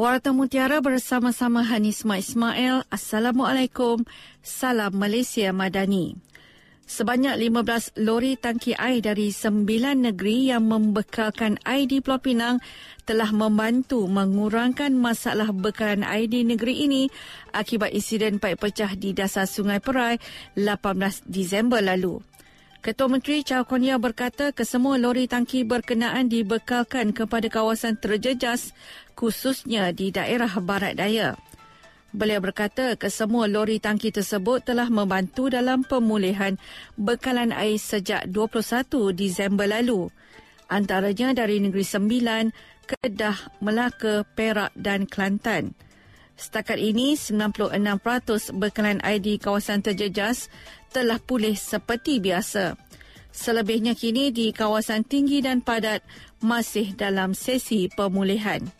Warta Mutiara bersama-sama Hanisma Ismail. Assalamualaikum. Salam Malaysia Madani. Sebanyak 15 lori tangki air dari sembilan negeri yang membekalkan air di Pulau Pinang telah membantu mengurangkan masalah bekalan air di negeri ini akibat insiden paip pecah di dasar Sungai Perai 18 Disember lalu. Ketua Menteri Chow Kon Yew berkata kesemua lori tangki berkenaan dibekalkan kepada kawasan terjejas khususnya di daerah barat daya. Beliau berkata kesemua lori tangki tersebut telah membantu dalam pemulihan bekalan air sejak 21 Disember lalu. Antaranya dari Negeri Sembilan, Kedah, Melaka, Perak dan Kelantan. Setakat ini, 96% bekalan di kawasan terjejas telah pulih seperti biasa. Selebihnya kini di kawasan tinggi dan padat masih dalam sesi pemulihan.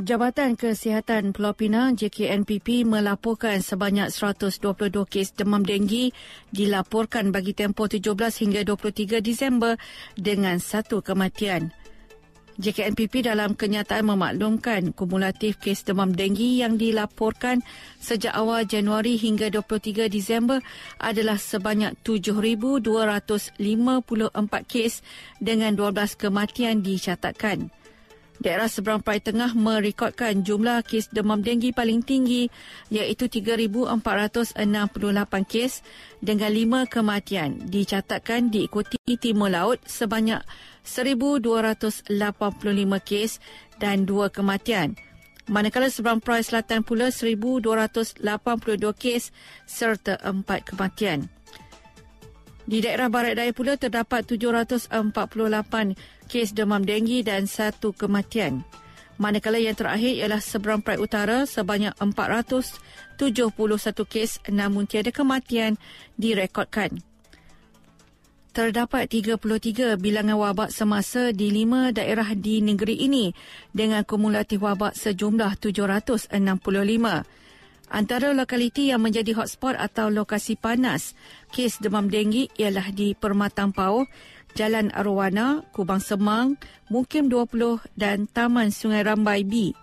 Jabatan Kesihatan Pulau Pinang JKNPP melaporkan sebanyak 122 kes demam denggi dilaporkan bagi tempoh 17 hingga 23 Disember dengan satu kematian. JKNPP dalam kenyataan memaklumkan kumulatif kes demam denggi yang dilaporkan sejak awal Januari hingga 23 Disember adalah sebanyak 7,254 kes dengan 12 kematian dicatatkan. Daerah seberang Perai Tengah merekodkan jumlah kes demam denggi paling tinggi iaitu 3,468 kes dengan 5 kematian dicatatkan diikuti Timur Laut sebanyak 1,285 kes dan 2 kematian. Manakala seberang Perai Selatan pula 1,282 kes serta 4 kematian. Di daerah Barat Daya pula terdapat 748 kes demam denggi dan satu kematian. Manakala yang terakhir ialah seberang Perai Utara sebanyak 471 kes namun tiada kematian direkodkan. Terdapat 33 bilangan wabak semasa di lima daerah di negeri ini dengan kumulatif wabak sejumlah 765. Antara lokaliti yang menjadi hotspot atau lokasi panas kes demam denggi ialah di Permatang Pau, Jalan Arwana, Kubang Semang, Mukim 20 dan Taman Sungai Rambai B.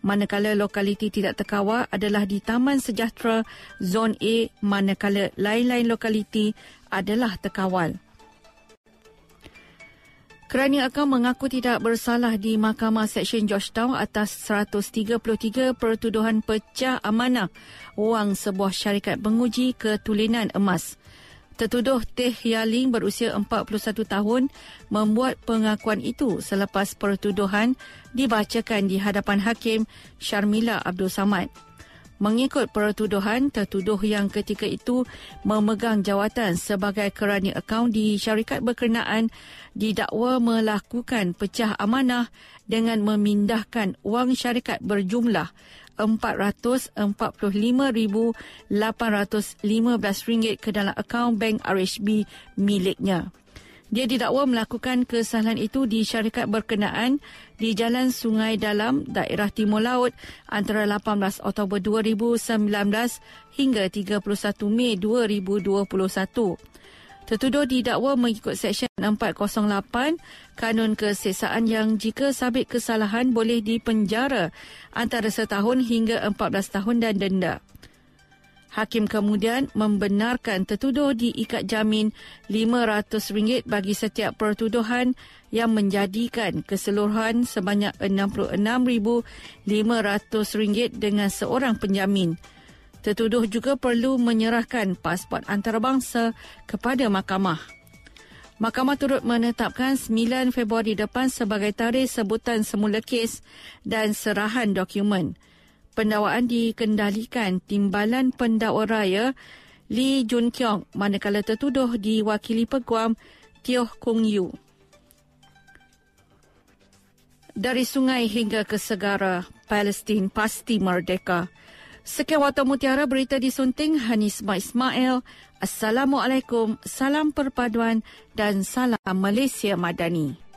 Manakala lokaliti tidak terkawal adalah di Taman Sejahtera Zon A manakala lain-lain lokaliti adalah terkawal. Kerani akan mengaku tidak bersalah di Mahkamah Seksyen Georgetown atas 133 pertuduhan pecah amanah wang sebuah syarikat penguji ketulinan emas. Tertuduh Teh Yaling berusia 41 tahun membuat pengakuan itu selepas pertuduhan dibacakan di hadapan Hakim Sharmila Abdul Samad. Mengikut pertuduhan, tertuduh yang ketika itu memegang jawatan sebagai kerani akaun di syarikat berkenaan didakwa melakukan pecah amanah dengan memindahkan wang syarikat berjumlah RM445,815 ke dalam akaun bank RHB miliknya. Dia didakwa melakukan kesalahan itu di syarikat berkenaan di Jalan Sungai Dalam, daerah Timur Laut antara 18 Oktober 2019 hingga 31 Mei 2021. Tertuduh didakwa mengikut Seksyen 408 Kanun Kesesaan yang jika sabit kesalahan boleh dipenjara antara setahun hingga 14 tahun dan denda. Hakim kemudian membenarkan tertuduh diikat jamin RM500 bagi setiap pertuduhan yang menjadikan keseluruhan sebanyak RM66,500 dengan seorang penjamin. Tertuduh juga perlu menyerahkan pasport antarabangsa kepada mahkamah. Mahkamah turut menetapkan 9 Februari depan sebagai tarikh sebutan semula kes dan serahan dokumen pendakwaan dikendalikan Timbalan Pendakwa Raya Lee Jun Kyong manakala tertuduh diwakili peguam Tioh Kung Yu. Dari sungai hingga ke segara, Palestin pasti merdeka. Sekian waktu mutiara berita disunting Hanis Ismail. Assalamualaikum, salam perpaduan dan salam Malaysia Madani.